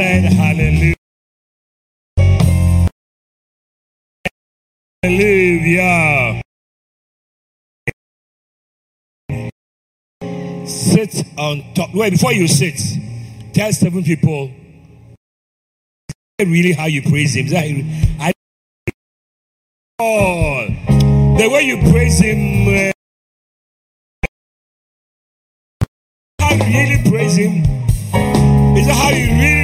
said hallelujah. Hallelujah. Sit on top. Wait, before you sit, tell seven people really how you praise him. I, oh, the way you praise him. Eh, how you really praise him? Is that how you really,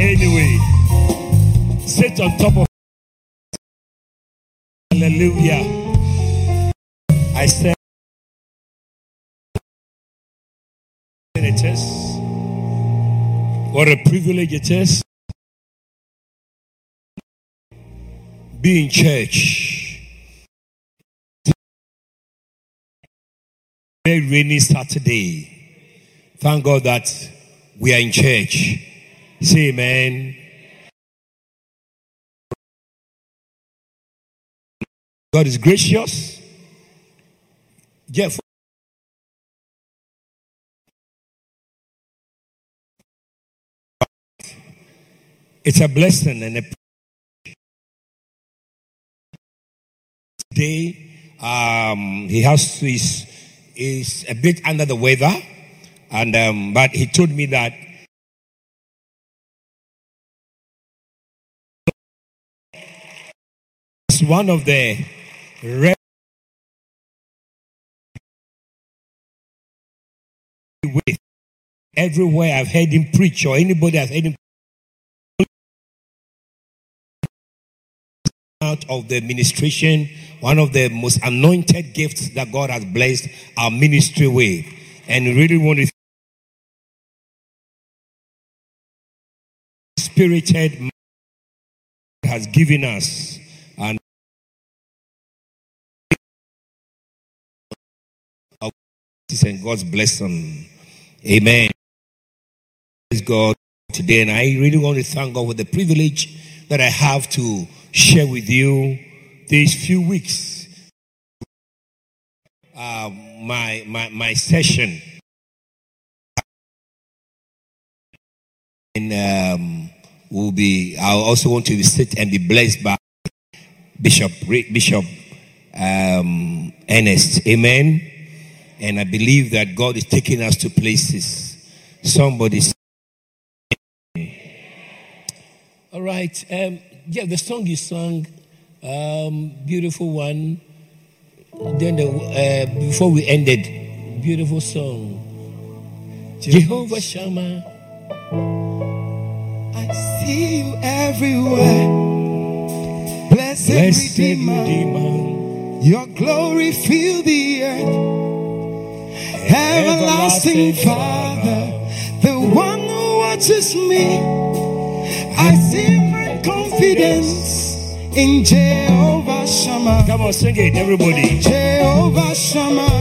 Anyway, sit on top of Hallelujah. I said it is. What a privilege it is. Be in church. Very rainy Saturday. Thank God that we are in church. Say amen. God is gracious. Jeff. It's a blessing and a day. Um, he has his is a bit under the weather, and um, but he told me that it's one of the rare with everywhere I've heard him preach or anybody I've heard him out of the administration, one of the most anointed gifts that God has blessed our ministry with. And really want to spirited has given us and God's blessing. Amen. Praise God today. And I really want to thank God for the privilege that I have to share with you these few weeks. Uh, my, my, my session. Um, will be, I also want to sit and be blessed by Bishop, Bishop um, Ernest. Amen. And I believe that God is taking us to places. Somebody. All right. Um, yeah, the song you sung. um, beautiful one. Then the, uh, before we ended, beautiful song. Jehovah Shammah. I see you everywhere. Blessed, Blessed Redeemer. Redeemer. Your glory fill the earth. Everlasting Father, the one who watches me. I see my confidence in Jehovah Shammah. Come on, sing it, everybody. Jehovah Shammah.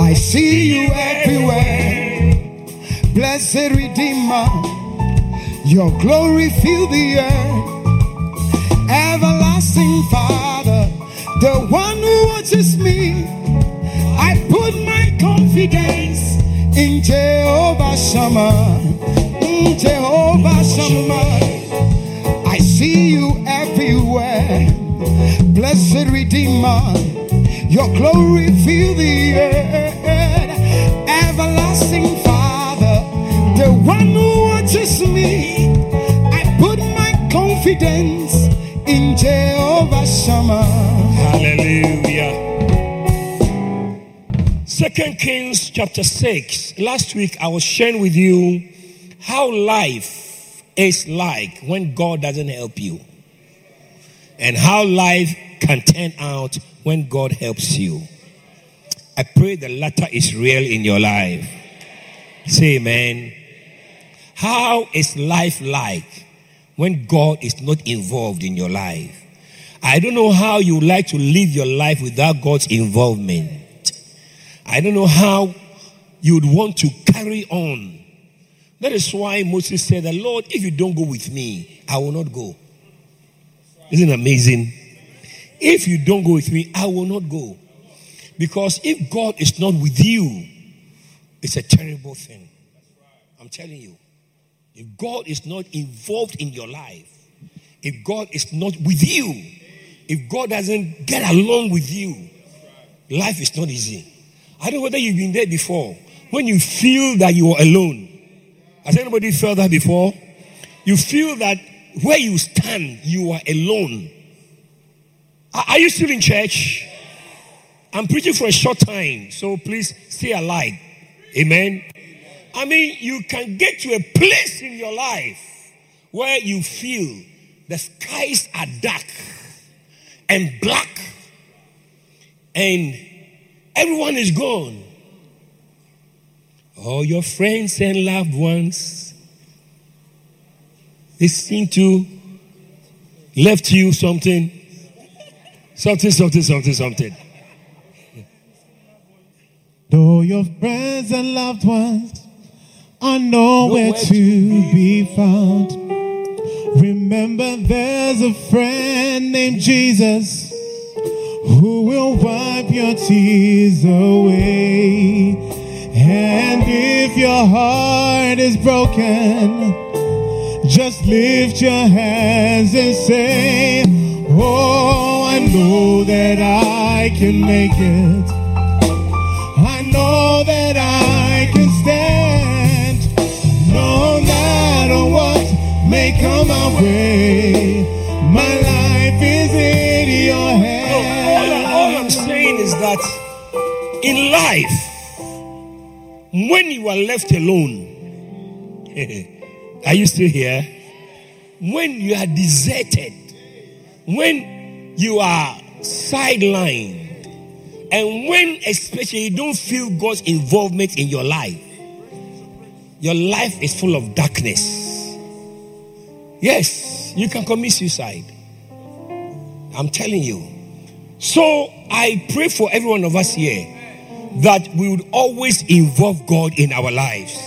I see you everywhere. Blessed Redeemer, your glory fill the earth. Everlasting Father, the one who watches me. I put my confidence in Jehovah Shammah. In Jehovah Shammah. I see you everywhere. Blessed Redeemer, your glory fill the earth. Everlasting Father, the one who watches me. Confidence in Jehovah Shammah. Hallelujah. Second Kings chapter 6. Last week I was sharing with you how life is like when God doesn't help you. And how life can turn out when God helps you. I pray the latter is real in your life. Say amen. How is life like when God is not involved in your life? I don't know how you like to live your life without God's involvement. I don't know how you would want to carry on. That is why Moses said, "The Lord, if you don't go with me, I will not go." Isn't it amazing? If you don't go with me, I will not go. Because if God is not with you, it's a terrible thing. I'm telling you, if God is not involved in your life, if God is not with you, if God doesn't get along with you, life is not easy. I don't know whether you've been there before. When you feel that you are alone. Has anybody felt that before? You feel that where you stand, you are alone. Are you still in church? I'm preaching for a short time, so please stay alive. Amen. I mean, you can get to a place in your life where you feel the skies are dark and black and everyone is gone. All your friends and loved ones, they seem to left you something, something, something, something, something. Though your friends and loved ones are nowhere to be found. Remember, there's a friend named Jesus who will wipe your tears away. And if your heart is broken, just lift your hands and say, Oh, I know that I can make it. I know that I can stand my way. My life is in your hands. All, all I'm saying is that in life, when you are left alone, are you still here? When you are deserted, when you are sidelined, and when especially you don't feel God's involvement in your life, your life is full of darkness. Yes, you can commit suicide. I'm telling you. So I pray for every one of us here that we would always involve God in our lives.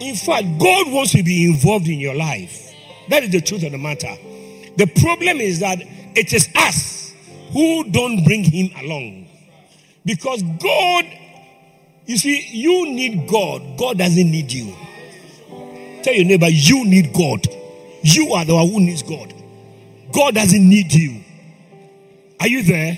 In fact, God wants to be involved in your life. That is the truth of the matter. The problem is that it is us who don't bring him along. Because God, you see, you need God. God doesn't need you. Tell your neighbor, you need God. You are the one who needs God. God doesn't need you. Are you there?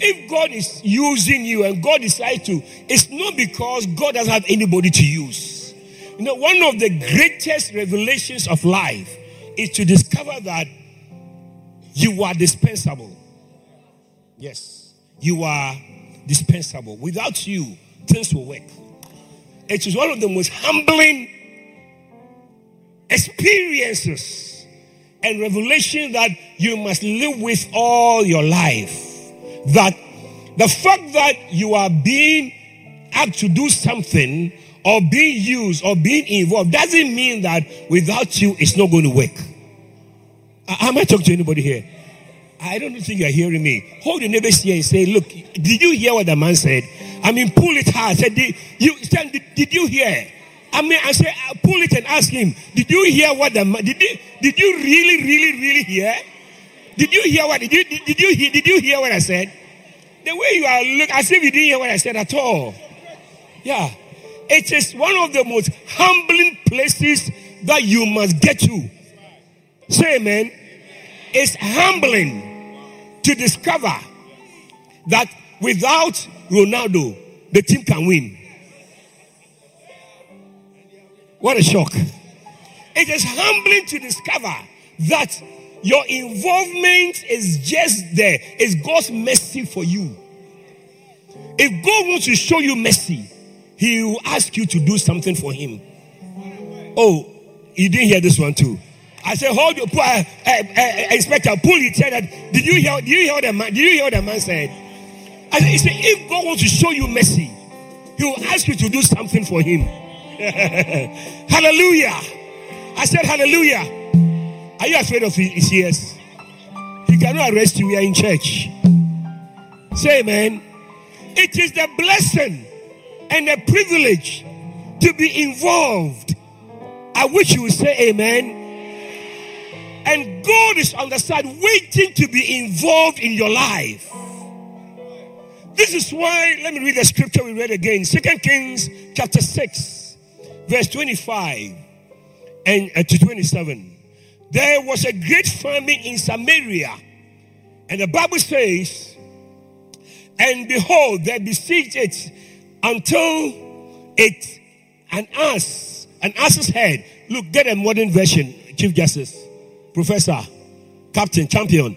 If God is using you and God decides to, it's not because God doesn't have anybody to use. You know, one of the greatest revelations of life is to discover that you are dispensable. Yes, you are dispensable. Without you, things will work. It is one of the most humbling experiences and revelation that you must live with all your life. That the fact that you are being asked to do something or being used or being involved doesn't mean that without you it's not going to work. Uh, am I talking to anybody here? I don't think you're hearing me. Hold your neighbors here and say, Look, did you hear what the man said? I mean, pull it hard. Said, did you, did you hear? I mean, I say, I pull it and ask him, Did you hear what the man did you, did you really, really, really hear? Did you hear what did you did, did you hear did you hear what I said? The way you are look as if you didn't hear what I said at all. Yeah. It is one of the most humbling places that you must get to. Say amen. It's humbling to discover that without Ronaldo, the team can win. What a shock. It is humbling to discover that your involvement is just there. It's God's mercy for you. If God wants to show you mercy, He will ask you to do something for Him. Oh, you didn't hear this one too. I said, hold your uh, uh, uh, inspector, pull it. Said that. Did you hear? Did you hear the man? Did you hear what the man said? I said, he said, if God wants to show you mercy, He will ask you to do something for Him. hallelujah! I said, hallelujah. Are you afraid of his ears? He cannot arrest you. We are in church. Say amen. It is the blessing and the privilege to be involved. I wish you would say amen. And God is on the side waiting to be involved in your life. This is why, let me read the scripture we read again. Second Kings chapter 6, verse 25 and uh, to 27. There was a great famine in Samaria, and the Bible says, and behold, they besieged it until it an ass, an ass's head. Look, get a modern version, Chief Justice, Professor, Captain, Champion.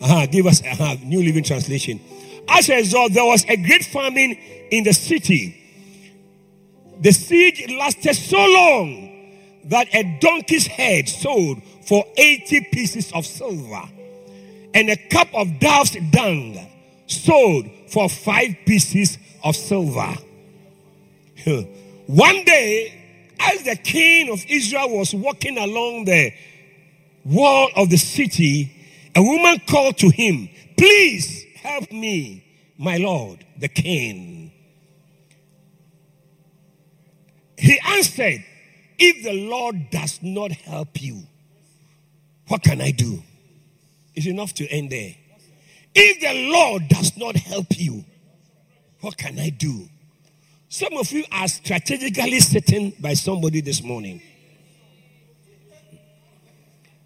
Uh-huh, give us a uh-huh, New Living Translation. As a result, there was a great famine in the city. The siege lasted so long that a donkey's head sold for 80 pieces of silver, and a cup of dove's dung sold for five pieces of silver. One day, as the king of Israel was walking along the wall of the city, a woman called to him, Please help me, my lord, the king. He answered, If the Lord does not help you, what can I do? It's enough to end there. If the Lord does not help you, what can I do? Some of you are strategically sitting by somebody this morning.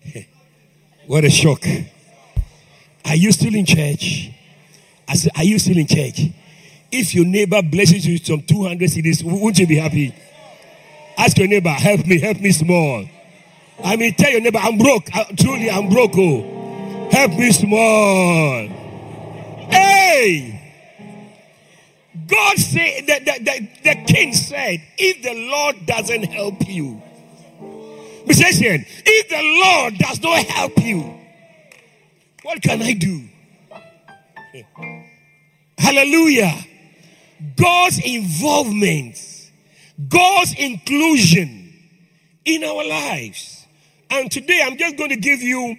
what a shock. Are you still in church? I said, Are you still in church? If your neighbor blesses you with some 200 cedis, won't you be happy? Ask your neighbor, help me, help me small. I mean, tell your neighbor, I'm broke. I, truly, I'm broke. Oh. Help me small. Hey! God said, the, the, the, the king said, if the Lord doesn't help you, Musician, if the Lord does not help you, what can I do? Hallelujah. God's involvement, God's inclusion in our lives. And today I'm just going to give you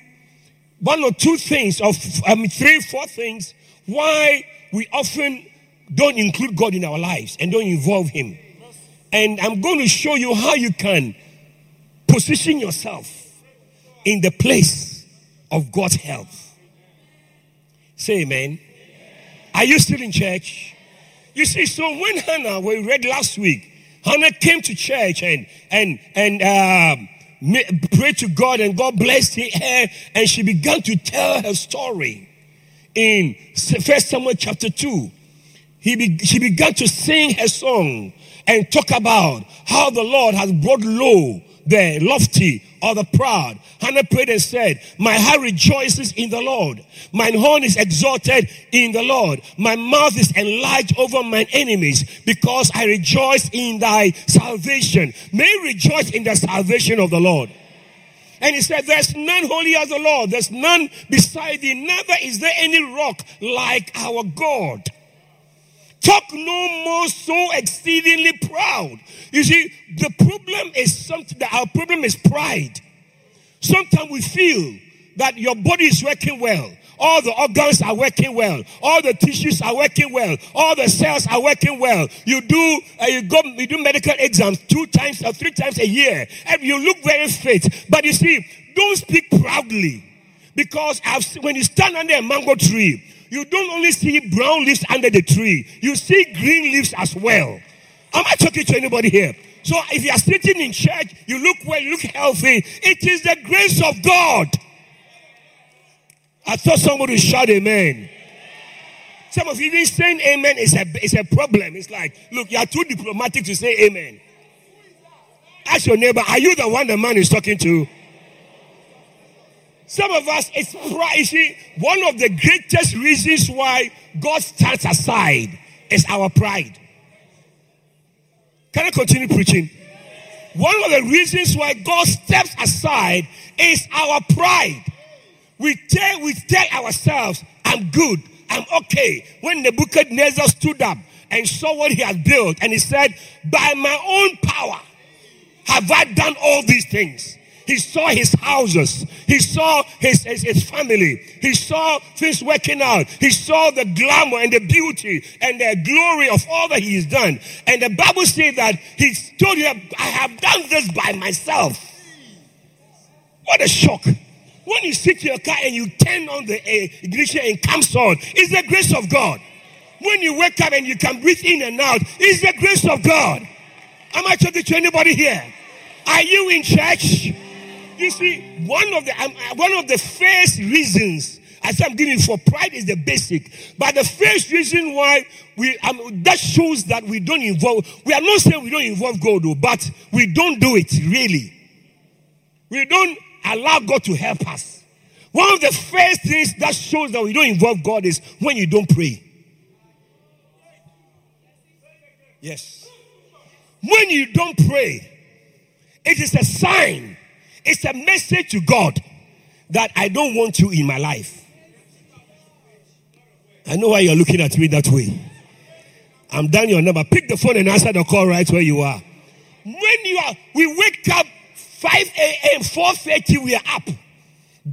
one or two things of I mean three, four things why we often don't include God in our lives and don't involve Him. And I'm going to show you how you can position yourself in the place of God's help. Say amen. Are you still in church? You see, so when Hannah, we read last week, Hannah came to church and and and um, prayed to God, and God blessed her, and she began to tell her story in First Samuel chapter two he be, she began to sing her song and talk about how the Lord has brought low the lofty or the proud. Hannah prayed and said, My heart rejoices in the Lord. Mine horn is exalted in the Lord. My mouth is enlarged over mine enemies because I rejoice in thy salvation. May rejoice in the salvation of the Lord. And he said, There's none holy as the Lord. There's none beside thee. Neither is there any rock like our God. Talk no more so exceedingly proud. You see, the problem is something that our problem is pride. Sometimes we feel that your body is working well. All the organs are working well. All the tissues are working well. All the cells are working well. You do, uh, you go, you do medical exams two times or three times a year, and you look very fit. But you see, don't speak proudly, because I've, when you stand under a mango tree, you don't only see brown leaves under the tree, you see green leaves as well. Am I talking to anybody here? So if you are sitting in church, you look well, you look healthy. It is the grace of God. I thought somebody shout amen. Some of you even saying amen is a, is a problem. It's like, look, you are too diplomatic to say amen. Ask your neighbor, are you the one the man is talking to? Some of us, it's pride. One of the greatest reasons why God stands aside is our pride. Can I continue preaching? One of the reasons why God steps aside is our pride. We tell, we tell ourselves, I'm good, I'm okay. When Nebuchadnezzar stood up and saw what he had built, and he said, By my own power have I done all these things. He saw his houses. He saw his, his, his, family. He saw things working out. He saw the glamour and the beauty and the glory of all that he has done. And the Bible says that he told him, I have done this by myself. What a shock. When you sit in your car and you turn on the ignition and comes on, it's the grace of God. When you wake up and you can breathe in and out, it's the grace of God. Am I talking to anybody here? Are you in church? You see, one of the um, one of the first reasons I say I'm giving for pride is the basic, but the first reason why we um, that shows that we don't involve. We are not saying we don't involve God, though, but we don't do it really. We don't allow God to help us. One of the first things that shows that we don't involve God is when you don't pray. Yes. When you don't pray, it is a sign, it's a message to God that I don't want you in my life. I know why you're looking at me that way. I'm down your number. Pick the phone and answer the call right where you are. When you are, we wake up 5 a.m., 4.30, we are up,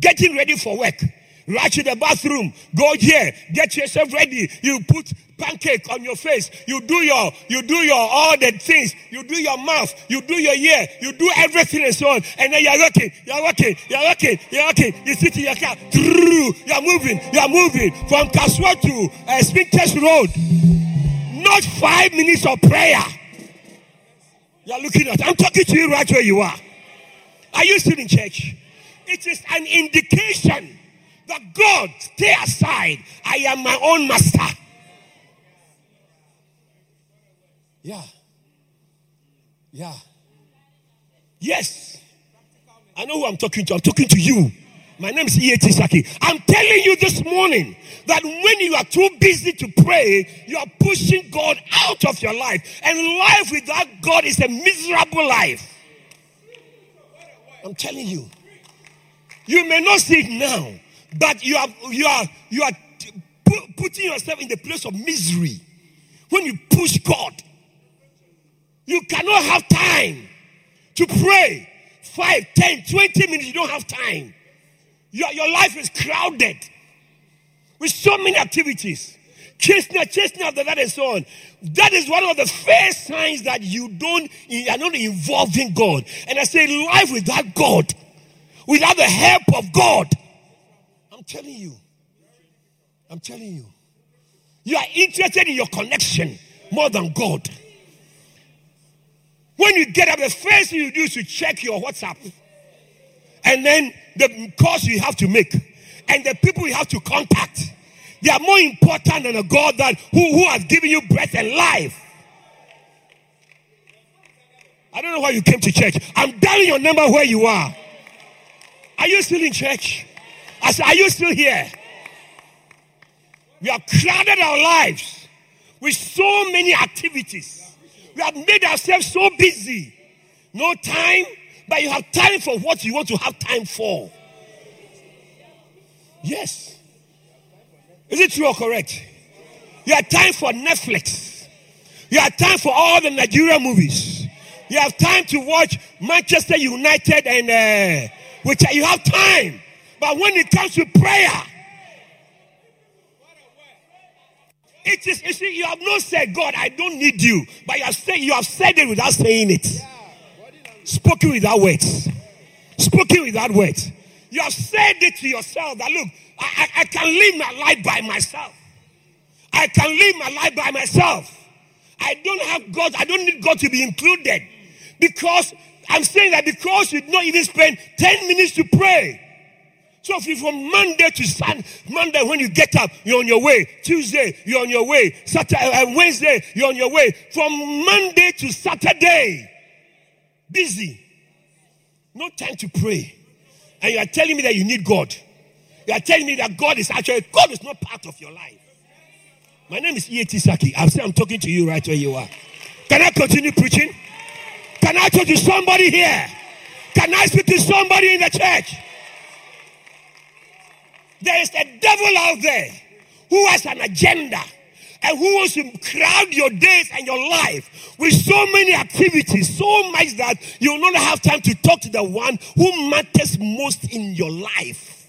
getting ready for work. Rush to the bathroom, go here, get yourself ready. You put pancake on your face. You do your, you do your, all the things. You do your mouth. You do your ear. You do everything and so on. And then you're working, you're working, you're working, you're working. You sit in your car. You're moving, you're moving from Kasoa to uh, Spintex Road. Not five minutes of prayer. You're looking at, I'm talking to you right where you are. Are you still in church? It is an indication that God, stay aside. I am my own master. Yeah. Yeah. Yes. I know who I'm talking to. I'm talking to you. My name is E.A.T. Sackey. I'm telling you this morning that when you are too busy to pray, you are pushing God out of your life. And life without God is a miserable life. I'm telling you. You may not see it now, but you are you are you are putting yourself in the place of misery when you push God. You cannot have time to pray. Five, ten, twenty minutes, you don't have time. Your, your life is crowded with so many activities. Chasing, chasing after that and so on. That is one of the first signs that you don't, you are not involving God. And I say life without God, without the help of God. I'm telling you. I'm telling you. You are interested in your connection more than God. When you get up, the first thing you do is to check your WhatsApp. And then the calls you have to make. And the people you have to contact. They are more important than a God that who, who has given you breath and life. I don't know why you came to church. I'm dialing your number where you are. Are you still in church? I said, Are you still here? We have crowded our lives with so many activities. We have made ourselves so busy. No time, but you have time for what you want to have time for. Yes. Is it true or correct? You have time for Netflix. You have time for all the Nigeria movies. You have time to watch Manchester United and uh, which you have time. But when it comes to prayer, It is, you see, you have not said, God, I don't need you. But you have said, you have said it without saying it. Spoken without words. Spoken without words. You have said it to yourself that, look, I, I, I can live my life by myself. I can live my life by myself. I don't have God, I don't need God to be included. Because I'm saying that because you don't even spend 10 minutes to pray. So if from Monday to Sunday, Monday when you get up, you're on your way. Tuesday, you're on your way. Saturday, uh, Wednesday, you're on your way. From Monday to Saturday, busy. No time to pray. And you are telling me that you need God. You are telling me that God is actually, God is not part of your life. My name is E.A.T. Sackey. I'm saying I'm talking to you right where you are. Can I continue preaching? Can I talk to somebody here? Can I speak to somebody in the church? There is a devil out there who has an agenda and who wants to crowd your days and your life with so many activities, so much that you will not have time to talk to the one who matters most in your life.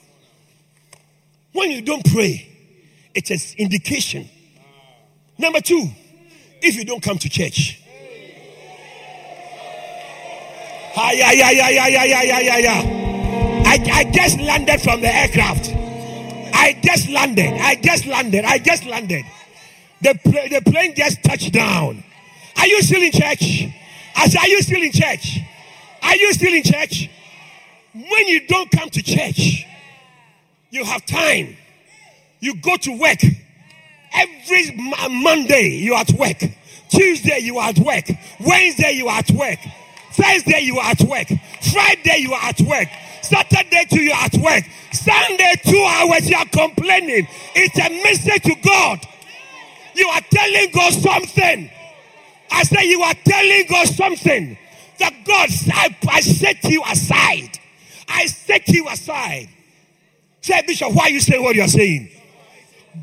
When you don't pray, it is indication. Number two, if you don't come to church. Ah, yeah, yeah, yeah, yeah, yeah, yeah, yeah, yeah. I, I just landed from the aircraft. I just landed. I just landed. I just landed. The, the plane just touched down. Are you still in church? I said, Are you still in church? Are you still in church? When you don't come to church, you have time. You go to work. Every Monday, you are at work. Tuesday, you are at work. Wednesday, you are at work. Thursday, you are at work. Friday, you are at work. Saturday, to you at work. Sunday, two hours, you are complaining. It's a message to God. You are telling God something. I say you are telling God something. That God, I, I set you aside. I set you aside. Say, Bishop, why are you saying what you are saying?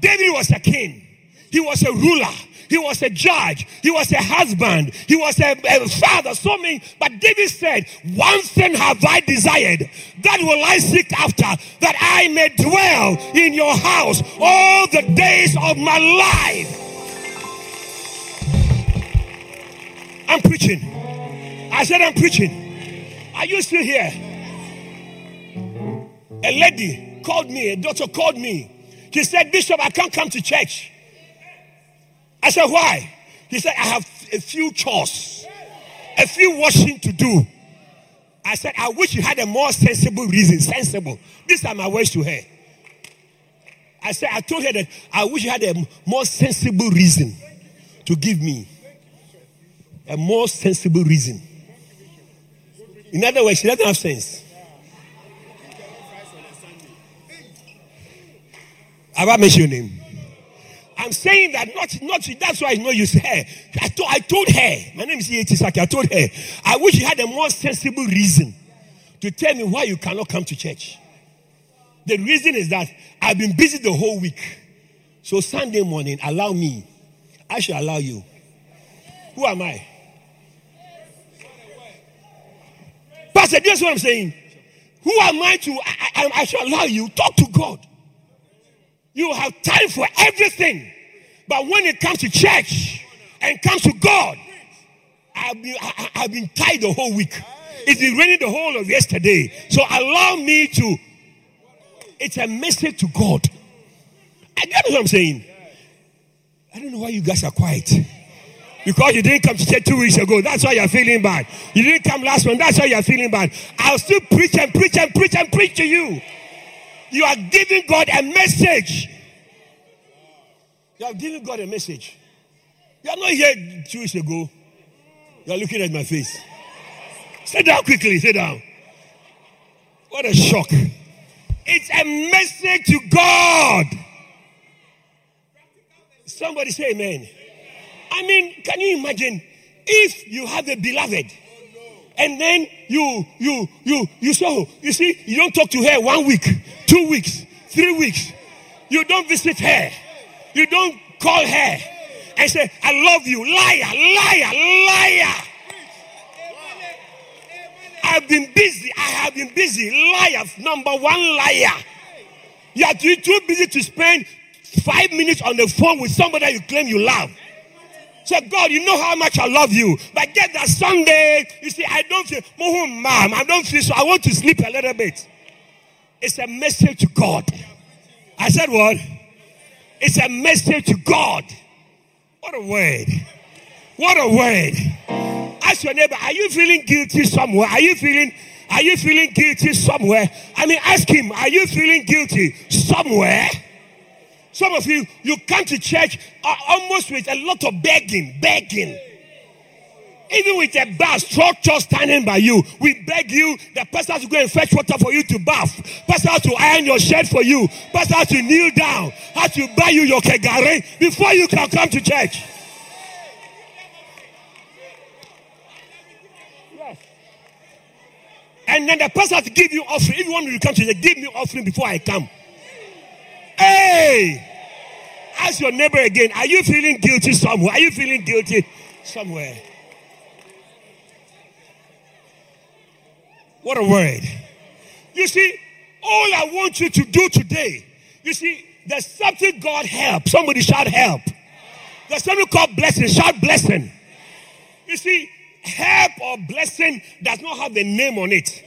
David was a king. He was a ruler. He was a judge. He was a husband. He was a, a, father. So many. But David said, One thing have I desired, that will I seek after, that I may dwell in your house all the days of my life. I'm preaching. I said, I'm preaching. Are you still here? A lady called me, a daughter called me. She said, Bishop, I can't come to church. I said, Why? He said, I have a few chores, a few washing to do. I said, I wish you had a more sensible reason. Sensible. This time I went to her. I said, I told her that I wish you had a more sensible reason to give me. A more sensible reason. In other words, she doesn't have sense. Have I mentioned your name? I'm saying that not, not that's why I know you her. I told, I told her, my name is E.T. Sackey. I told her, I wish you had a more sensible reason to tell me why you cannot come to church. The reason is that I've been busy the whole week. So Sunday morning, allow me. I shall allow you. Who am I? Pastor, this is what I'm saying. Who am I to? I, I, I should allow you. Talk to God. You have time for everything. But when it comes to church and comes to God, I've been, I, have been tired the whole week. It's been raining the whole of yesterday. So allow me to. It's a message to God. I get what I'm saying. I don't know why you guys are quiet. Because you didn't come to church two weeks ago. That's why you're feeling bad. You didn't come last one. That's why you're feeling bad. I'll still preach and preach and preach and preach to you. You are giving God a message. You are giving God a message. You are not here two weeks ago. You are looking at my face. Sit down quickly. Sit down. What a shock. It's a message to God. Somebody say amen. I mean, can you imagine if you have a beloved and then you you you you saw you see you don't talk to her one week two weeks three weeks. You don't visit her. You don't call her and say i love you. Liar liar liar. I've been busy. I have been busy. Liar number one liar. You are too, too busy to spend five minutes on the phone with somebody you claim you love Say, God, you know how much I love you. But get that Sunday, you see, I don't feel, mom, I don't feel so. I want to sleep a little bit. It's a message to God. I said what? It's a message to God. What a word. What a word. Ask your neighbor, are you feeling guilty somewhere? Are you feeling, are you feeling guilty somewhere? I mean, ask him, are you feeling guilty somewhere? Some of you, you come to church uh, almost with a lot of begging, begging. Even with a bus, structure standing by you, we beg you. The pastor to go and fetch water for you to bath. Pastor to iron your shirt for you. Pastor to kneel down. How to buy you your kegare before you can come to church. And then the pastor to give you offering. If you want me to come to church, give me offering before I come. Hey! Ask your neighbor again. Are you feeling guilty somewhere? Are you feeling guilty somewhere? What a word. You see, all I want you to do today, you see, there's something God help. Somebody shout help. There's something called blessing. Shout blessing. You see, help or blessing does not have a name on it.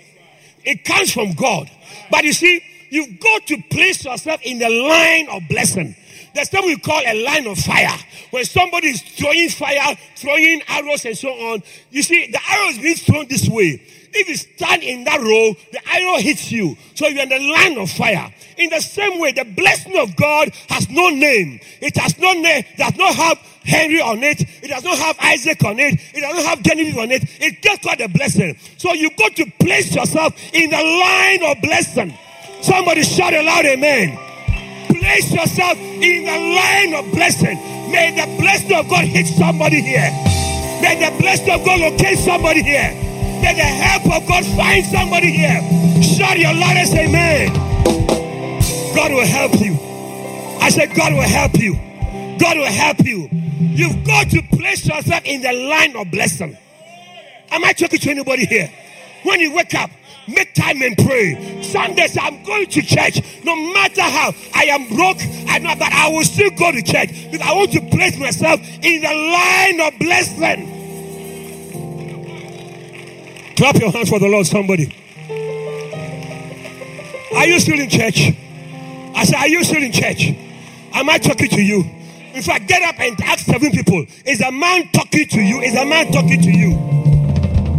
It comes from God. But you see, You've got to place yourself in the line of blessing. There's something we call a line of fire. When somebody is throwing fire, throwing arrows and so on, you see, the arrow is being thrown this way. If you stand in that row, the arrow hits you. So you're in the line of fire. In the same way, the blessing of God has no name. It has no name, does not have Henry on it. It does not have Isaac on it. It does not have Genevieve on it. It just got the blessing. So you've got to place yourself in the line of blessing. Somebody shout aloud, amen. Place yourself in the line of blessing. May the blessing of God hit somebody here. May the blessing of God locate somebody here. May the help of God find somebody here. Shout your loudest amen. God will help you. I said, God will help you. God will help you. You've got to place yourself in the line of blessing. Am I talking to anybody here? When you wake up, make time and pray. Sundays, I'm going to church. No matter how I am broke, I know that I will still go to church because I want to place myself in the line of blessing. Clap your hands for the Lord, somebody. Are you still in church? I said, Are you still in church? Am I talking to you? If I get up and ask seven people, is a man talking to you? Is a man talking to you?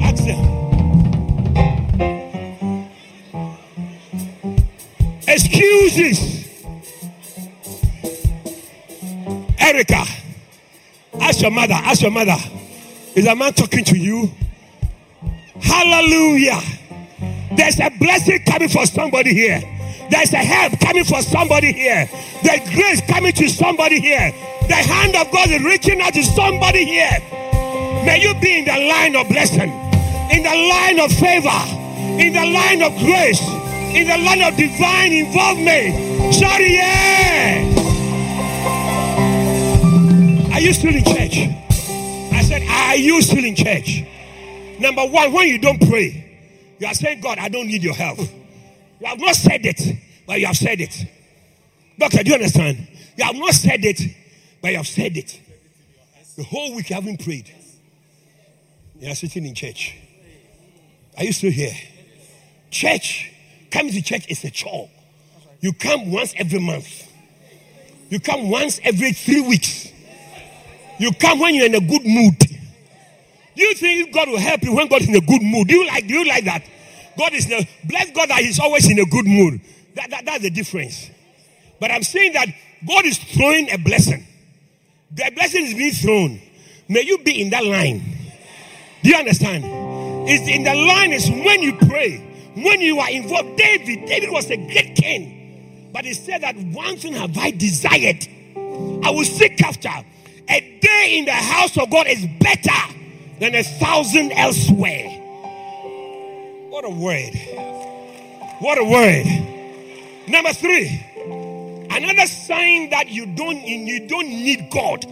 Ask them. Excuses. Erica, ask your mother, ask your mother, is a man talking to you? Hallelujah. There's a blessing coming for somebody here. There's a help coming for somebody here. There's grace coming to somebody here. The hand of God is reaching out to somebody here. May you be in the line of blessing, in the line of favor, in the line of grace, in the line of divine involvement. Shout yeah! Are you still in church? I said, Are you still in church? Number one, when you don't pray, you are saying, God, I don't need your help. You have not said it, but you have said it. Doctor, do you understand? You have not said it, but you have said it. The whole week you haven't prayed. You are sitting in church. Are you still here? Church, coming to church is a chore. You come once every month. You come once every three weeks. You come when you're in a good mood. Do you think God will help you when God is in a good mood? Do you like, do you like that? God is a, bless God that He's always in a good mood. That, that, that's the difference. But I'm saying that God is throwing a blessing. The blessing is being thrown. May you be in that line. Do you understand? It's in the line is when you pray, when you are involved. David, David was a great king. But he said that one thing have I desired. I will seek after. A day in the house of God is better than a thousand elsewhere. What a word. What a word. Number three. Another sign that you don't you don't need God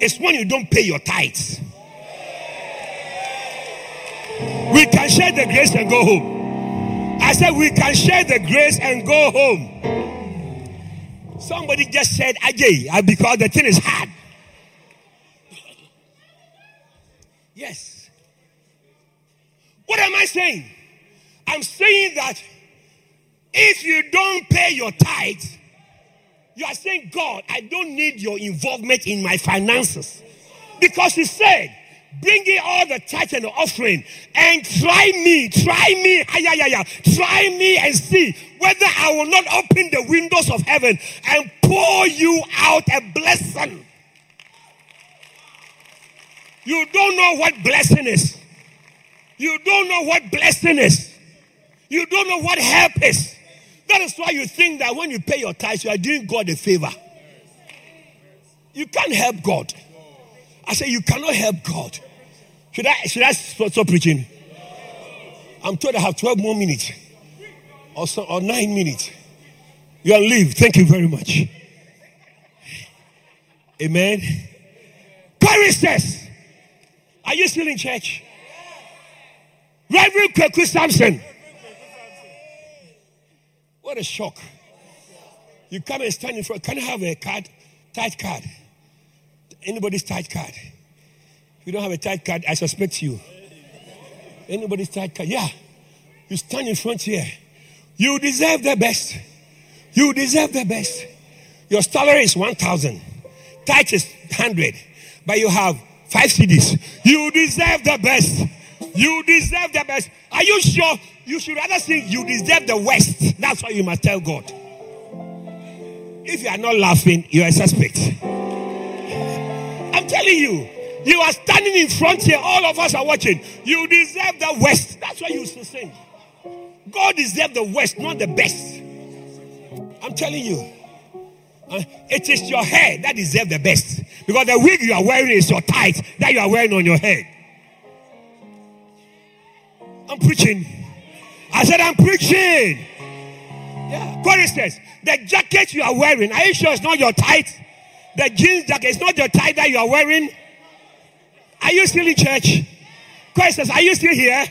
is when you don't pay your tithes. We can share the grace and go home. I said we can share the grace and go home. Somebody just said, Ajay, because the thing is hard. Yes. What am I saying? I'm saying that if you don't pay your tithes, you are saying, God, I don't need your involvement in my finances. Because He said, bring in all the tithe and the offering and try me, try me, yeah, yeah, yeah, try me and see whether I will not open the windows of heaven and pour you out a blessing. You don't know what blessing is. You don't know what blessing is. You don't know what help is. That is why you think that when you pay your tithes, you are doing God a favor. You can't help God. I say you cannot help God. Should I should I stop preaching? I'm told I have 12 more minutes. Or, so, or nine minutes. You are leave. Thank you very much. Amen. Choristers. Are you still in church? Reverend Kweku Samson. What a shock. You come and stand in front. Can I have a card? Tight card. Anybody's tight card. If you don't have a tight card, I suspect you. Anybody's tight card. Yeah. You stand in front here. You deserve the best. You deserve the best. Your salary is 1,000. Tithe is 100. But you have five cedis. You deserve the best. You deserve the best. Are you sure? You should rather sing, You deserve the worst. That's what you must tell God. If you are not laughing, you are a suspect. I'm telling you, you are standing in front here. All of us are watching. You deserve the worst. That's what you to sing. God deserves the worst, not the best. I'm telling you. Uh, it is your hair that deserves the best. Because the wig you are wearing is your tithe that you are wearing on your head. I'm preaching. I said, I'm preaching. Yeah. For instance, the jacket you are wearing, are you sure it's not your tithe? The jeans jacket, it's not your tie that you are wearing? Are you still in church? Questions, are you still here?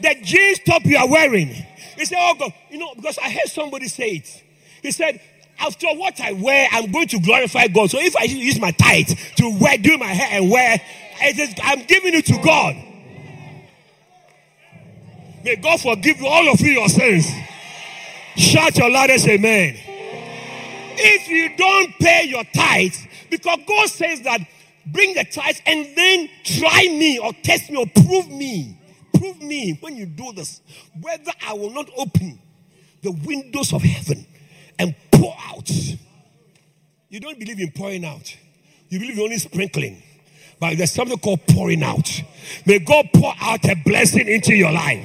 The jeans top you are wearing. He said, Oh God, you know, because I heard somebody say it. He said, after what I wear, I'm going to glorify God. So if I use my tithe to wear, do my hair and wear, it is, I'm giving it to God. May God forgive you all of you your sins. Shout your loudest amen. If you don't pay your tithe, because God says that bring the tithe and then try me or test me or prove me. Prove me when you do this whether I will not open the windows of heaven and pour out. You don't believe in pouring out, you believe in only sprinkling. But there's something called pouring out. May God pour out a blessing into your life.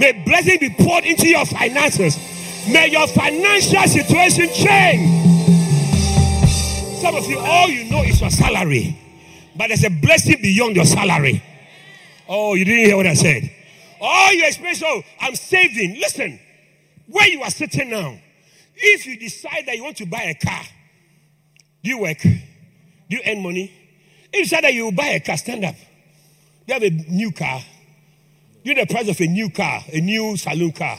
May blessing be poured into your finances. May your financial situation change. Some of you, all you know is your salary. But there's a blessing beyond your salary. Oh, you didn't hear what I said. All you experience, oh, I'm saving. Listen, where you are sitting now, if you decide that you want to buy a car, do you work? Do you earn money? If you decide that you will buy a car, stand up. You have a new car. Do you know the price of a new car, a new saloon car?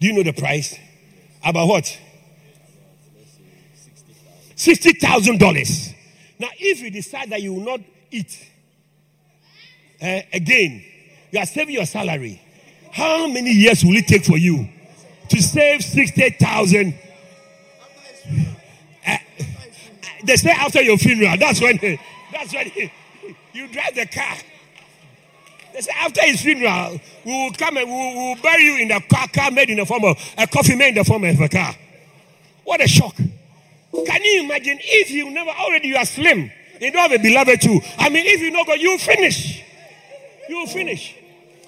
Do you know the price? About what? $60,000. Now, if you decide that you will not eat, uh, again, you are saving your salary. How many years will it take for you to save 60,000. Uh, they say after your funeral, that's when, that's when you drive the car. They say after his funeral, we will come and we will, bury you in a car, car made in the form of a coffee made in the form of a car. What a shock. Can you imagine if you never already you are slim, you don't have a beloved too. I mean, if you know God, you finish. You finish.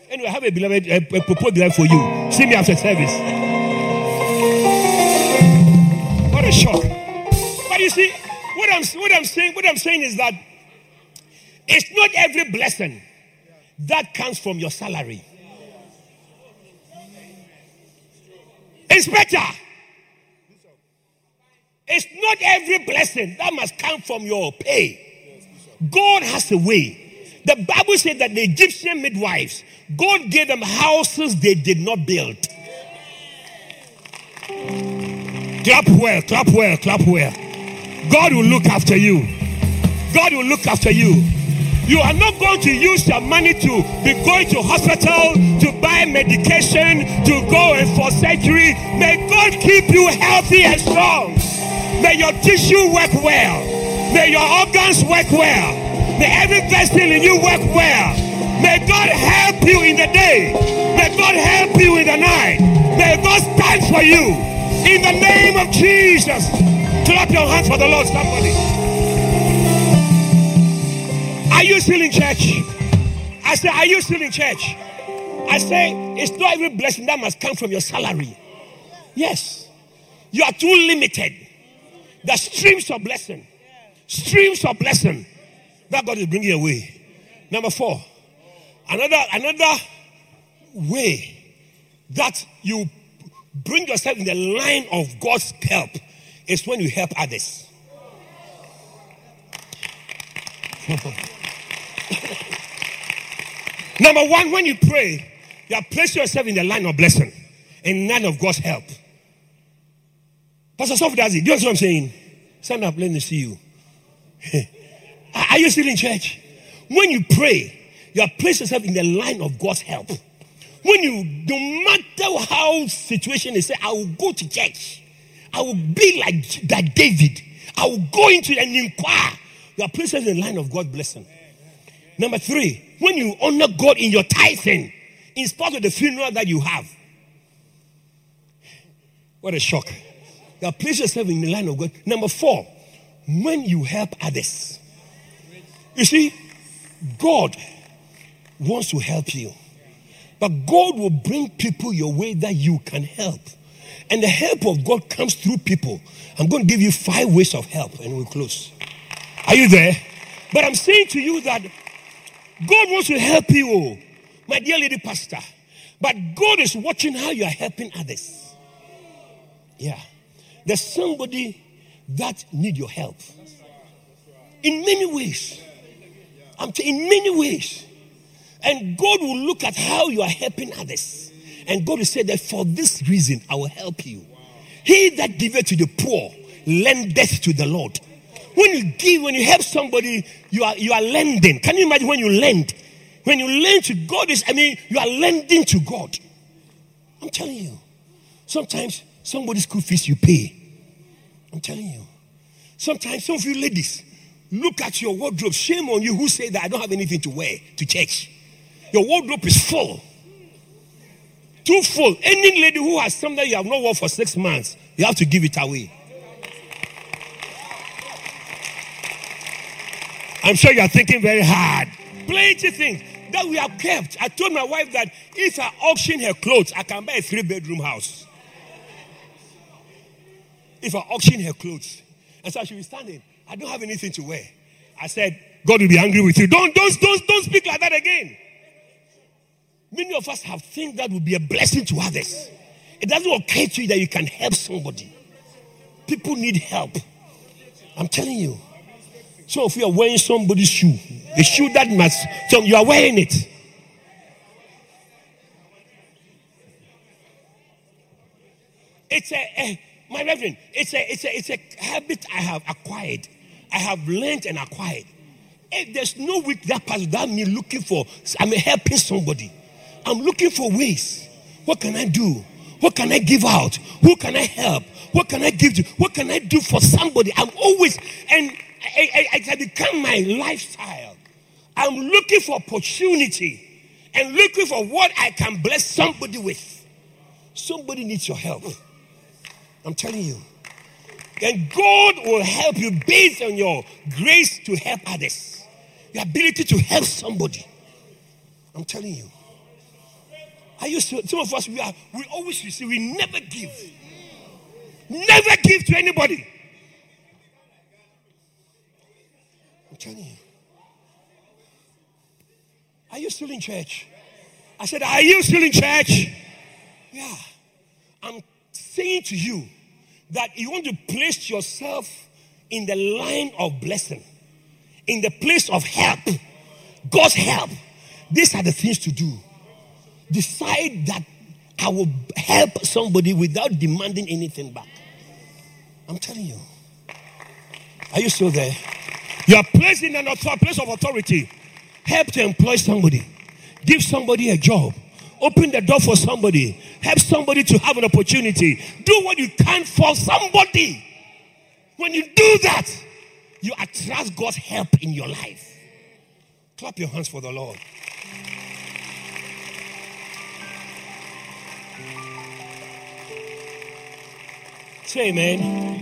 Anyway, I have a beloved, a, a beloved for you. See me after service. What a shock. But you see, what I'm, what I'm saying, what I'm saying is that it's not every blessing that comes from your salary. Inspector, it's not every blessing that must come from your pay. God has a way. The Bible said that the Egyptian midwives, God gave them houses they did not build. Clap well, clap well, clap well. God will look after you. God will look after you. You are not going to use your money to be going to hospital to buy medication, to go and for surgery. May God keep you healthy and strong. May your tissue work well. May your organs work well. May every vessel in you work well. May God help you in the day. May God help you in the night. May God stand for you. In the name of Jesus. Clap your hands for the Lord, somebody. Are you still in church? I say, Are you still in church? I say, It's not every blessing that must come from your salary. Yes. You are too limited. The streams of blessing, streams of blessing that God is bringing away. Number four, another another way that you bring yourself in the line of God's help is when you help others. Number one, when you pray, you are placing yourself in the line of blessing, and line of God's help. Pastor Sophie does it. Do you know what I'm saying? Stand up, let me see you. Are you still in church? When you pray, you are placed yourself in the line of God's help. When you, no matter how situation is, say, I will go to church. I will be like, like David. I will go into and inquire. You are places in the line of God's blessing. Number three, when you honor God in your tithing, in spite of the funeral that you have. What a shock. You are placed yourself in the line of God. Number four, when you help others. You see, God wants to help you. But God will bring people your way that you can help. And the help of God comes through people. I'm going to give you five ways of help and we'll close. Are you there? But I'm saying to you that God wants to help you, oh, my dear lady pastor. But God is watching how you are helping others. Yeah. There's somebody that need your help. In many ways. I'm t- in many ways. And God will look at how you are helping others. And God will say that for this reason, I will help you. He that giveth to the poor lendeth to the Lord. When you give, when you help somebody, you are you are lending. Can you imagine when you lend? When you lend to God, is I mean, you are lending to God. I'm telling you. Sometimes somebody's school fees you pay. I'm telling you. Sometimes some of you ladies look at your wardrobe. Shame on you who say that I don't have anything to wear to church. Your wardrobe is full. Too full. Any lady who has something you have not worn for six months, you have to give it away. I'm sure you are thinking very hard. Plenty things that we have kept. I told my wife that if I auction her clothes, I can buy a three bedroom house. If I auction her clothes. And so she was standing. I don't have anything to wear. I said, God will be angry with you. Don't, don't, don't, don't speak like that again. Many of us have things that will be a blessing to others. It doesn't occur to you that you can help somebody. People need help. I'm telling you. Some of you are wearing somebody's shoe. The shoe that must, so you are wearing it. It's a, a my reverend, it's a, it's a, it's a habit I have acquired. I have learned and acquired. If there's no week that passes without me looking for, I'm helping somebody. I'm looking for ways. What can I do? What can I give out? Who can I help? What can I give to? What can I do for somebody? I'm always, and I, I, I become my lifestyle. I'm looking for opportunity and looking for what I can bless somebody with. Somebody needs your help. I'm telling you. And God will help you based on your grace to help others, your ability to help somebody. I'm telling you. I used to, some of us, we are, we always receive, we never give. Never give to anybody. I'm telling you. Are you still in church? I said, Are you still in church? Yeah. I'm saying to you that you want to place yourself in the line of blessing, in the place of help, God's help. These are the things to do decide that I will help somebody without demanding anything back. I'm telling you. Are you still there? You are placed in an place of authority. Help to employ somebody. Give somebody a job. Open the door for somebody. Help somebody to have an opportunity. Do what you can for somebody. When you do that, you attract God's help in your life. Clap your hands for the Lord. Say amen.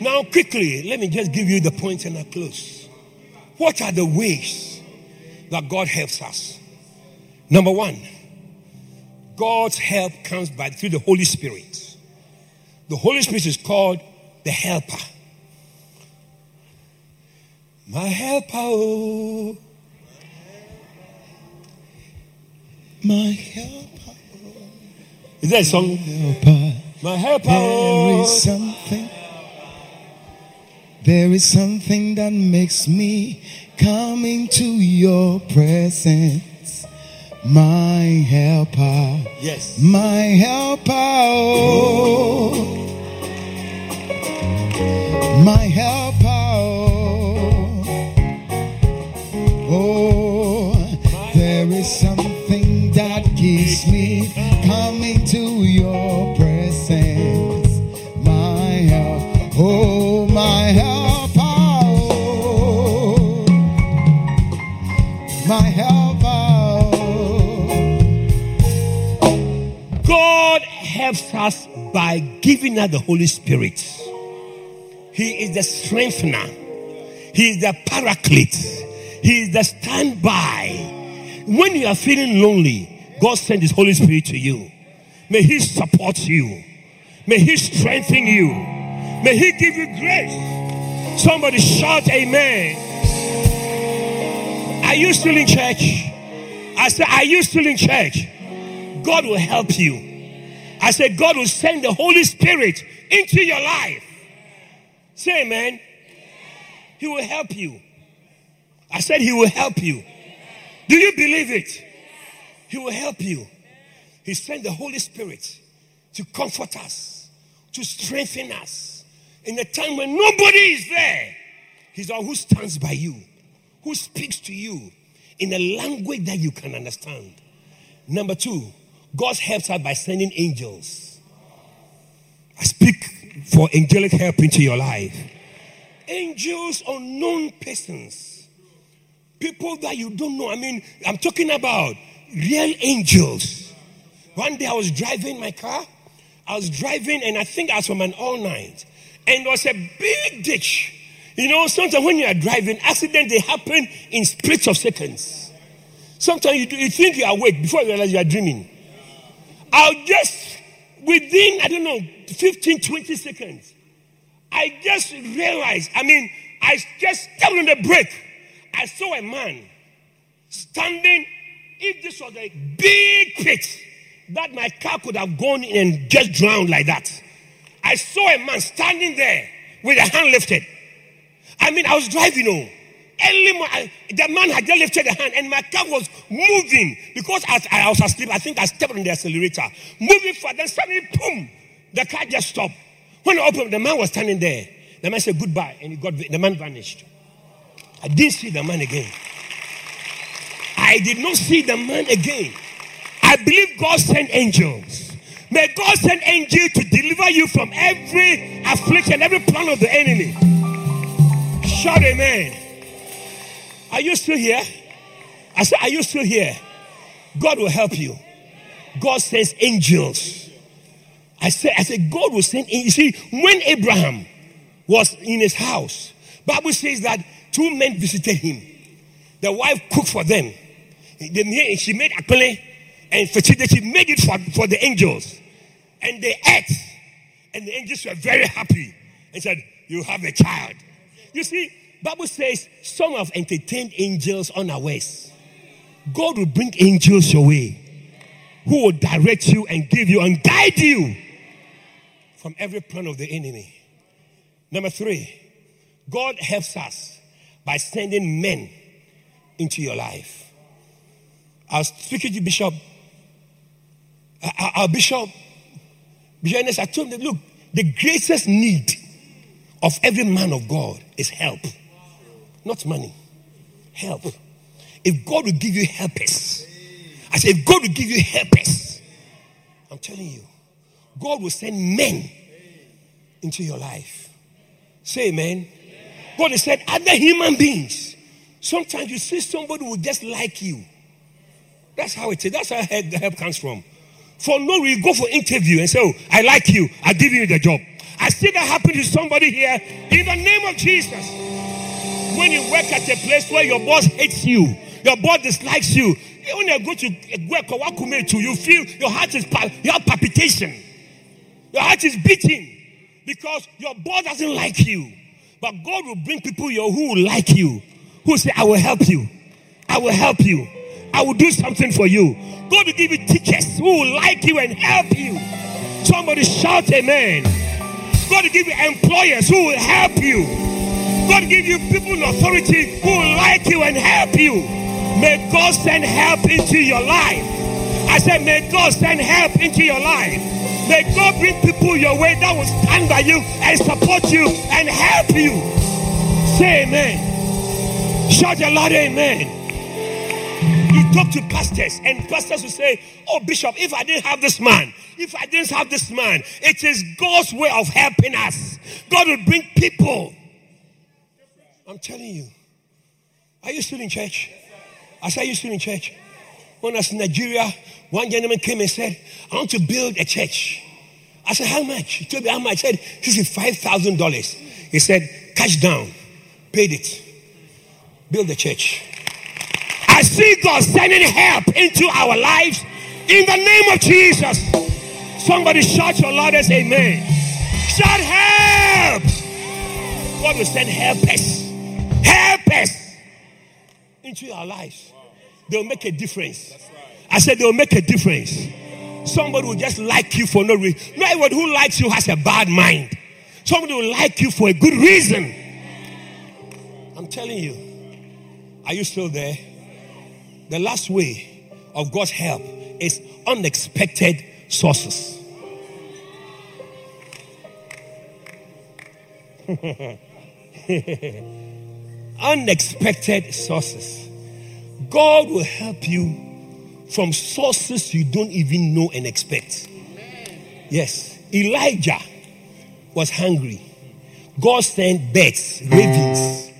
Now, quickly, let me just give you the points and I close. What are the ways that God helps us? Number one, God's help comes by through the Holy Spirit. The Holy Spirit is called the helper. My helper, oh. My helper. Oh. Is that a song? Helper. My helper, oh. There oh. is something. There is something that makes me come into your presence. My helper. Yes. My helper. Oh. My helper. Oh. Oh. There is something us by giving us the Holy Spirit. He is the strengthener. He is the paraclete. He is the standby. When you are feeling lonely, God sends His Holy Spirit to you. May He support you. May He strengthen you. May He give you grace. Somebody shout, Amen. Are you still in church? I said, Are you still in church? God will help you. I said, God will send the Holy Spirit into your life. Say amen. He will help you. I said, He will help you. Do you believe it? He will help you. He sent the Holy Spirit to comfort us, to strengthen us in a time when nobody is there. He's the one who stands by you, who speaks to you in a language that you can understand. Number two, God helps us by sending angels. I speak for angelic help into your life. Angels, unknown persons, people that you don't know. I mean, I'm talking about real angels. One day I was driving my car. I was driving, and I think I was from an all night, and there was a big ditch. You know, sometimes when you are driving, accidents they happen in splits of seconds. Sometimes you, you think you are awake before you realize you are dreaming. I'll just, within, I don't know, 15, 20 seconds, I just realized, I mean, I just stepped on the brake. I saw a man standing, if this was a big pit, that my car could have gone in and just drowned like that. I saw a man standing there with a hand lifted. I mean, I was driving home. Early morning, the man had just lifted a hand and my car was moving because as I was asleep, I think I stepped on the accelerator. Moving further, then suddenly, boom, the car just stopped. When I opened, the man was standing there. The man said goodbye and he got, the man vanished. I didn't see the man again. I did not see the man again. I believe God sent angels. May God send angels to deliver you from every affliction, every plan of the enemy. Shout amen. Are you still here? I said, Are you still here? God will help you. God sends angels. I said, I said, God will send angels. You see, when Abraham was in his house, Bible says that two men visited him. The wife cooked for them. She made akpele and she made it for, for the angels. And they ate. And the angels were very happy and said, You have a child. You see, Bible says some have entertained angels unawares. God will bring angels your way who will direct you and give you and guide you from every plan of the enemy. Number three, God helps us by sending men into your life. Was speaking to Bishop, our, our Bishop, Bishop Ernest, I told him, look, the greatest need of every man of God is help, not money. Help. If God will give you helpers, I said, if God will give you helpers, I'm telling you, God will send men into your life. Say amen. God has said other human beings. Sometimes you see somebody who just like you. That's how it is. That's how help, the help comes from. For no reason, go for interview and say, oh, I like you. I give you the job. I see that happen to somebody here in the name of Jesus. When you work at a place where your boss hates you, your boss dislikes you, when you go to work or work to, you feel your heart is you have palpitation. Your heart is beating because your boss doesn't like you. But God will bring people here who will like you, who say, I will help you. I will help you. I will do something for you. God will give you teachers who will like you and help you. Somebody shout amen. God will give you employers who will help you. God give you people authority who will like you and help you. May God send help into your life. I said, may God send help into your life. May God bring people your way that will stand by you and support you and help you. Say amen. Shout a loud amen. You talk to pastors, and pastors will say, Oh, Bishop, if I didn't have this man, if I didn't have this man, it is God's way of helping us. God will bring people. I'm telling you. Are you still in church? I said, Are you still in church? When I was in Nigeria, one gentleman came and said, I want to build a church. I said, how much? He told me how much. I said, $65,000. He said, cash down. Paid it. Build the church. I see God sending help into our lives in the name of Jesus. Somebody shout your loudest amen. Shout help. God will send helpers. Helpers into our lives. They'll make a difference. I said they'll make a difference. Somebody will just like you for no reason. No one who likes you has a bad mind. Somebody will like you for a good reason. I'm telling you. Are you still there? The last way of God's help is unexpected sources. unexpected sources. God will help you from sources you don't even know and expect. Yes, Elijah was hungry. God sent birds, ravens,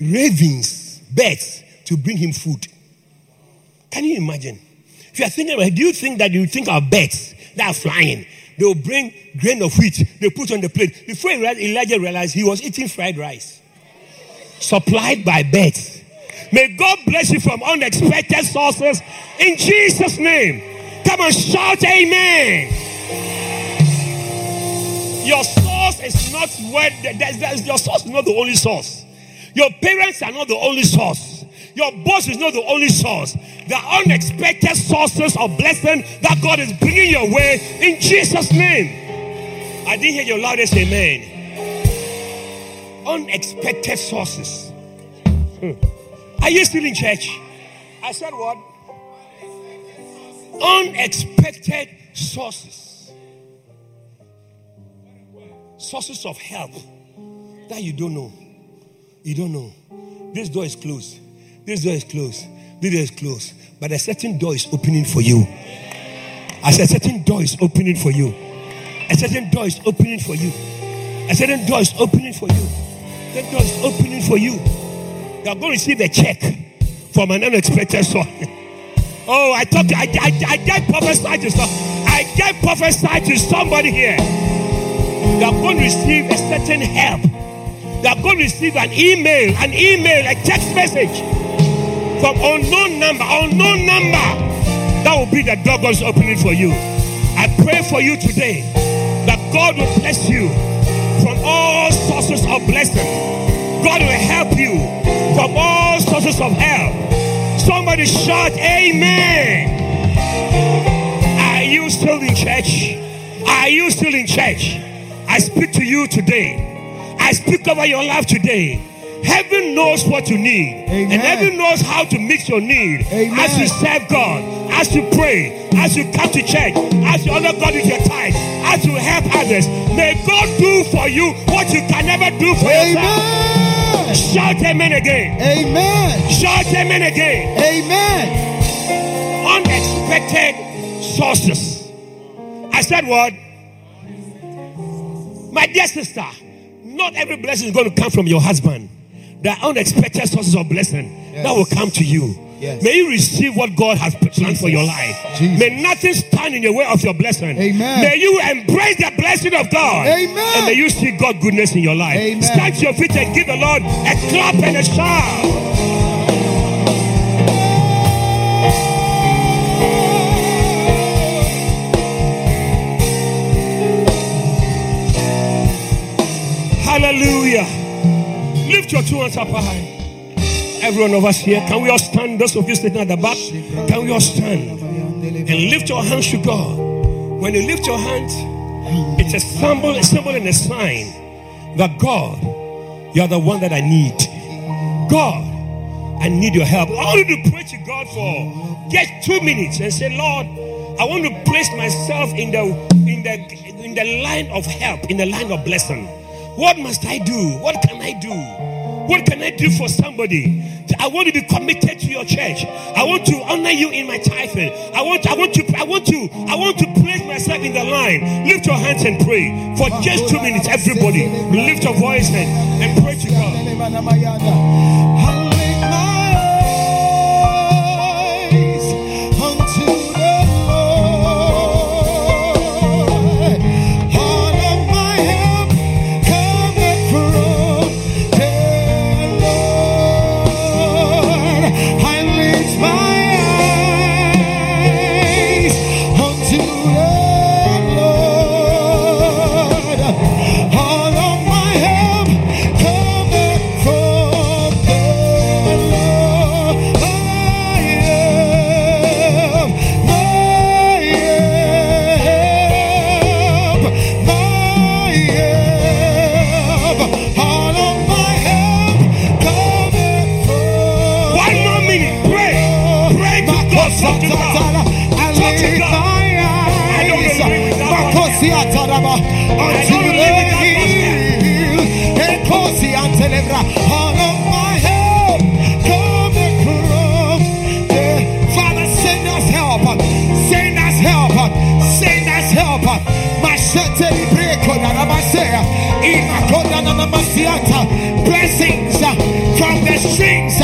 ravens, birds to bring him food. Can you imagine? If you are thinking about it, do you think that you think of birds that are flying? They will bring grain of wheat, they put on the plate. Before Elijah realized he was eating fried rice supplied by birds. May God bless you from unexpected sources in Jesus' name. Come on, shout amen. Your source is not where your source is not the only source. Your parents are not the only source. Your boss is not the only source. The unexpected sources of blessing that God is bringing your way in Jesus' name. I didn't hear your loudest amen. Unexpected sources. Hmm. Are you still in church? I said what? Unexpected sources. Sources of help that you don't know. You don't know. This door is closed. This door is closed. This door is closed. But a certain door is opening for you. I said, a certain door is opening for you. A certain door is opening for you. A certain door is opening for you. That door is opening for you. You are going to receive a check from an unexpected source. Oh, I thought I, I, I get prophesied to some. I get prophesied to somebody here. You are going to receive a certain help. You are going to receive an email, an email, a text message from unknown number, unknown number. That will be the door God's opening for you. I pray for you today that God will bless you from all sources of blessing. God will help you from all sources of help. Somebody shout, Amen. Are you still in church? Are you still in church? I speak to you today. I speak over your life today. Heaven knows what you need. Amen. And heaven knows how to meet your need. Amen. As you serve God, as you pray, as you come to church, as you honor God with your tithe, as you help others. May God do for you what you can never do for yourself. Shout amen again. Amen. Shout amen again. Amen. Unexpected sources. I said what? My dear sister, not every blessing is going to come from your husband. There are unexpected sources of blessing that will come to you. Yes. May you receive what God has planned for your life. Jesus. May nothing stand in the way of your blessing. Amen. May you embrace the blessing of God. Amen. And may you see God goodness in your life. Amen. Stand to your feet and give the Lord a clap and a shout. Hallelujah. Lift your two hands up high. Every one of us here, can we all stand? Those of you sitting at the back, can we all stand and lift your hands to God? When you lift your hands, it's a symbol, a symbol and a sign that God, you're the one that I need. God, I need your help. I want you to pray to God for just two minutes and say, Lord, I want to place myself in the in the in the line of help, in the line of blessing. What must I do? What can I do? What can I do for somebody? I want to be committed to your church. I want to honor you in my tithing. I want, I want to, I want to, I want to place myself in the line. Lift your hands and pray for just two minutes. Everybody, lift your voice and, and pray to God. Machete Libreko Narabasea, Imakoda Namasiata, blessings uh, from the strings.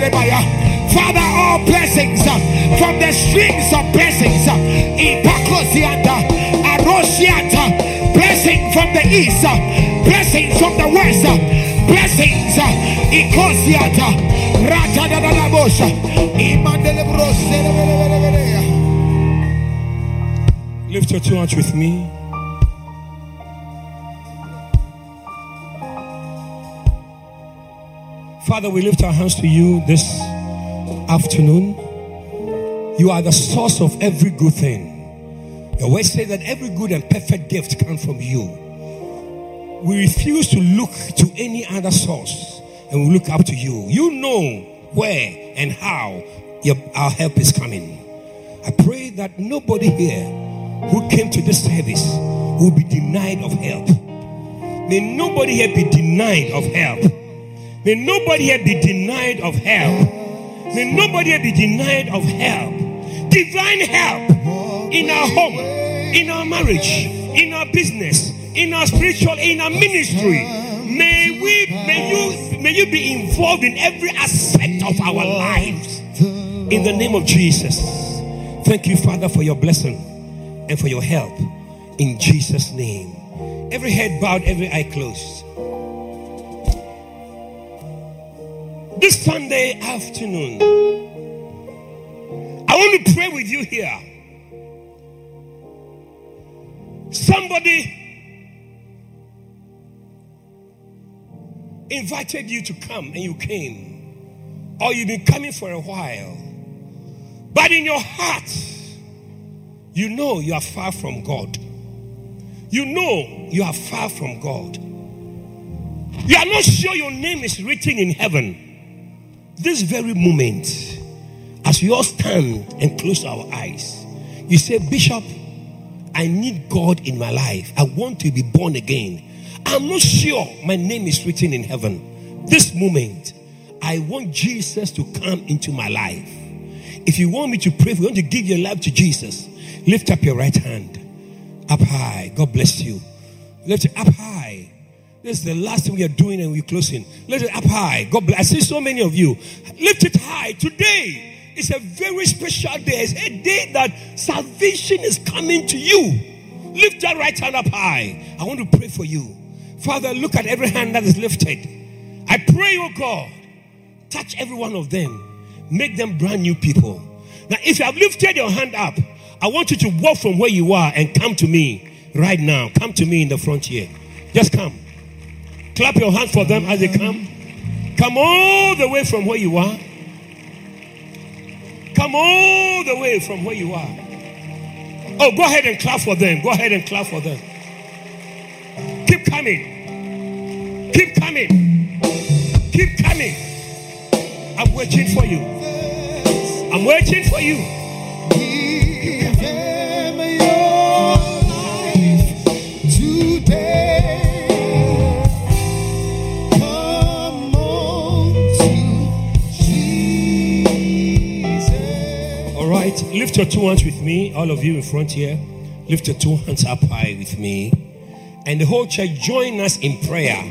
Rebaya. Father, all blessings uh, from the strings of blessings. Blessing from the east, uh, blessings from the west, uh, blessings. uh, Ikosiata, Ratadadabosha, Imandelebroselebelebelebelea. Lift your two hands with me. Father, we lift our hands to you this afternoon. You are the source of every good thing. Your word says that every good and perfect gift comes from you. We refuse to look to any other source and we look up to you. You know where and how your, our help is coming. I pray that nobody here who came to this service will be denied of help. May nobody here be denied of help. May nobody here be denied of help. May nobody here be denied of help. Divine help in our home, in our marriage, in our business, in our spiritual, in our ministry. May we, may you, may you be involved in every aspect of our lives. In the name of Jesus. Thank you, Father, for your blessing and for your help. In Jesus' name. Every head bowed, every eye closed. This Sunday afternoon, I want to pray with you here. Somebody invited you to come and you came, or you've been coming for a while, but in your heart, you know you are far from God. You know you are far from God. You are not sure your name is written in heaven. This very moment, as we all stand and close our eyes, you say, Bishop, I need God in my life. I want to be born again. I'm not sure my name is written in heaven. This moment, I want Jesus to come into my life. If you want me to pray, if you want to give your life to Jesus, lift up your right hand up high. God bless you. Lift it up high. This is the last thing we are doing and we're closing. Lift it up high. God bless. I see so many of you. Lift it high. Today is a very special day. It's a day that salvation is coming to you. Lift that right hand up high. I want to pray for you. Father, look at every hand that is lifted. I pray, oh God, touch every one of them. Make them brand new people. Now, if you have lifted your hand up, I want you to walk from where you are and come to me right now. Come to me in the front here. Just come. Clap your hands for them as they come. Come all the way from where you are. Come all the way from where you are. Oh, go ahead and clap for them. Go ahead and clap for them. Keep coming. Keep coming. Keep coming. I'm waiting for you. I'm waiting for you. Lift your two hands with me. All of you in front here, lift your two hands up high with me. And the whole church, join us in prayer.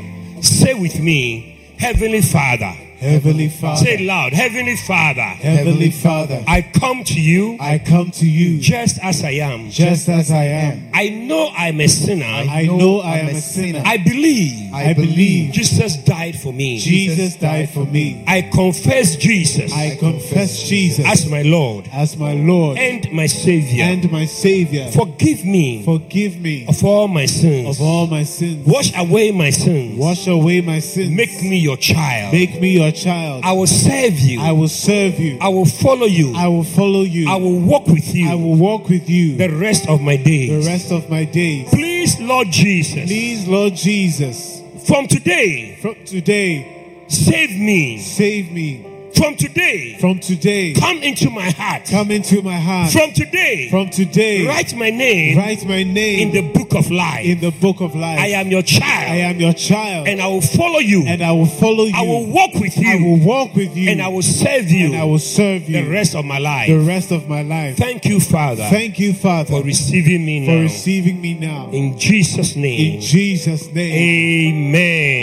Say with me, Heavenly Father. Heavenly Father, Say it loud, Heavenly Father. Heavenly Father, I come to you I come to you just as I am. just as I am. I know I'm a sinner. I know I am a sinner. I believe I believe Jesus died for me. Jesus died for me. I confess Jesus I confess Jesus as my Lord as my Lord and my Savior. and my Savior. Forgive me Forgive me of all my sins. of all my sins. Wash away my sins. Wash away my sins. Make me your child. Make me your child. I will serve you. I will serve you. I will follow you. I will follow you. I will walk with you. I will walk with you the rest of my days. the rest of my days. Please, Lord Jesus, Please, Lord Jesus, from today, from today, save me, save me, From today, From today, come into my heart. come into my heart. From today, From today, write my name write my name in the book of life. in the book of life. I am your child, I am your child, and I will follow you. and I will follow you. I will walk with you. I will walk with you, and I will serve you and I will serve you the rest of my life. the rest of my life. Thank you, Father, Thank you, Father, for receiving me for now. receiving me now. In Jesus' name. In Jesus' name. Amen.